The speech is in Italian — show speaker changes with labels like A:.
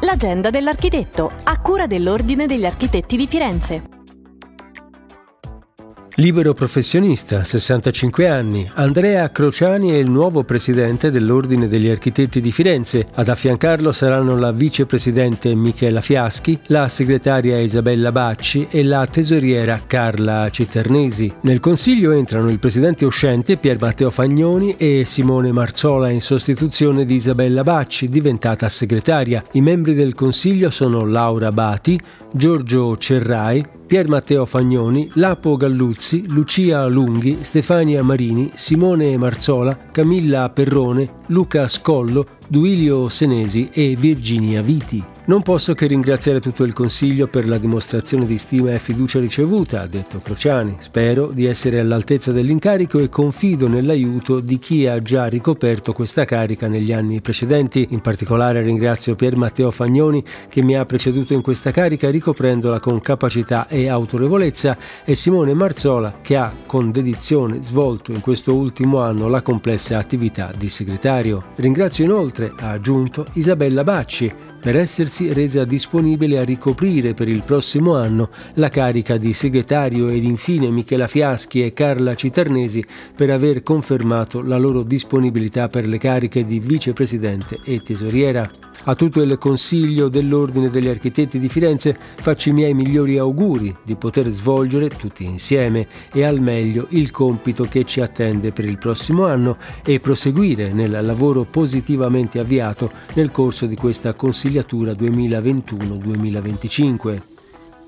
A: L'agenda dell'architetto, a cura dell'Ordine degli Architetti di Firenze.
B: Libero professionista, 65 anni, Andrea Crociani è il nuovo presidente dell'Ordine degli Architetti di Firenze. Ad affiancarlo saranno la vicepresidente Michela Fiaschi, la segretaria Isabella Bacci e la tesoriera Carla Citernesi. Nel consiglio entrano il presidente uscente Pier Matteo Fagnoni e Simone Marzola in sostituzione di Isabella Bacci, diventata segretaria. I membri del consiglio sono Laura Bati, Giorgio Cerrai, Pier Matteo Fagnoni, Lapo Galluzzi, Lucia Lunghi, Stefania Marini, Simone Marzola, Camilla Perrone, Luca Scollo, Duilio Senesi e Virginia Viti. Non posso che ringraziare tutto il Consiglio per la dimostrazione di stima e fiducia ricevuta, ha detto Crociani. Spero di essere all'altezza dell'incarico e confido nell'aiuto di chi ha già ricoperto questa carica negli anni precedenti. In particolare ringrazio Pier Matteo Fagnoni che mi ha preceduto in questa carica ricoprendola con capacità e autorevolezza e Simone Marzola che ha con dedizione svolto in questo ultimo anno la complessa attività di segretario. Ringrazio inoltre, ha aggiunto, Isabella Bacci per essersi resa disponibile a ricoprire per il prossimo anno la carica di segretario ed infine Michela Fiaschi e Carla Citernesi per aver confermato la loro disponibilità per le cariche di vicepresidente e tesoriera. A tutto il Consiglio dell'Ordine degli Architetti di Firenze faccio i miei migliori auguri di poter svolgere tutti insieme e al meglio il compito che ci attende per il prossimo anno e proseguire nel lavoro positivamente avviato nel corso di questa consigliatura 2021-2025.